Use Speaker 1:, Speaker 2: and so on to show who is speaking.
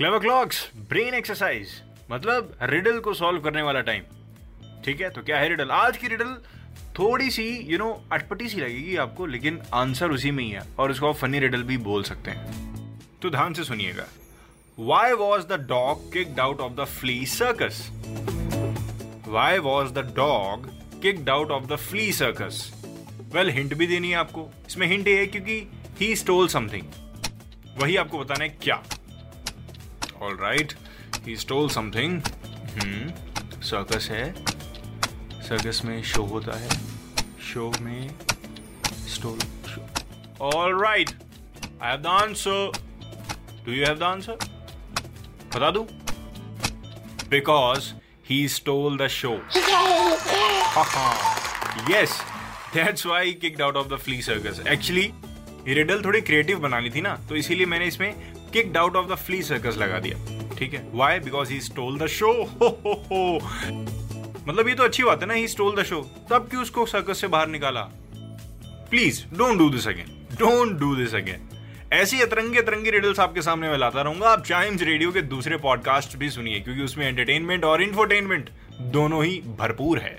Speaker 1: clever clocks brain exercise मतलब riddle को solve करने वाला टाइम ठीक है? तो क्या है रिडल आज की रिडल थोड़ी सी यू नो अटपटी सी लगेगी आपको, लेकिन आंसर उसी में ही है और इसको आप फनी रिडल भी बोल सकते हैं। तो ध्यान से सुनिएगा। Why was the dog kicked out of the flea circus why was the dog kicked out of the flea circus well hint भी देनी है आपको। इसमें हिंट ये है क्योंकि ही स्टोल समथिंग वही आपको बताना है क्या। All right he stole something circus है. सर्कस में शो होता है. शो में stole all right I have the answer do you have the answer बता दू? Because he stole the show that's why he kicked out of the flea circus. Actually ये riddle थोड़ी creative बनानी थी ना तो इसीलिए मैंने इसमें kicked out of the flea circus लगा दिया। ठीक है? Why because he stole the show हो मतलब ये तो अच्छी बात है ना ही स्टोल द शो तब क्यों उसको सर्कस से बाहर निकाला? Please don't do this again don't do this again ऐसी अतरंगी अतरंगी रिडल्स आपके सामने मैं लाता रहूँगा। आप चाइम्स रेडियो के दूसरे पॉडकास्ट भी सुनिए, क्योंकि उसमें एंटरटेनमेंट और इंफोटेनमेंट दोनों ही भरपूर है।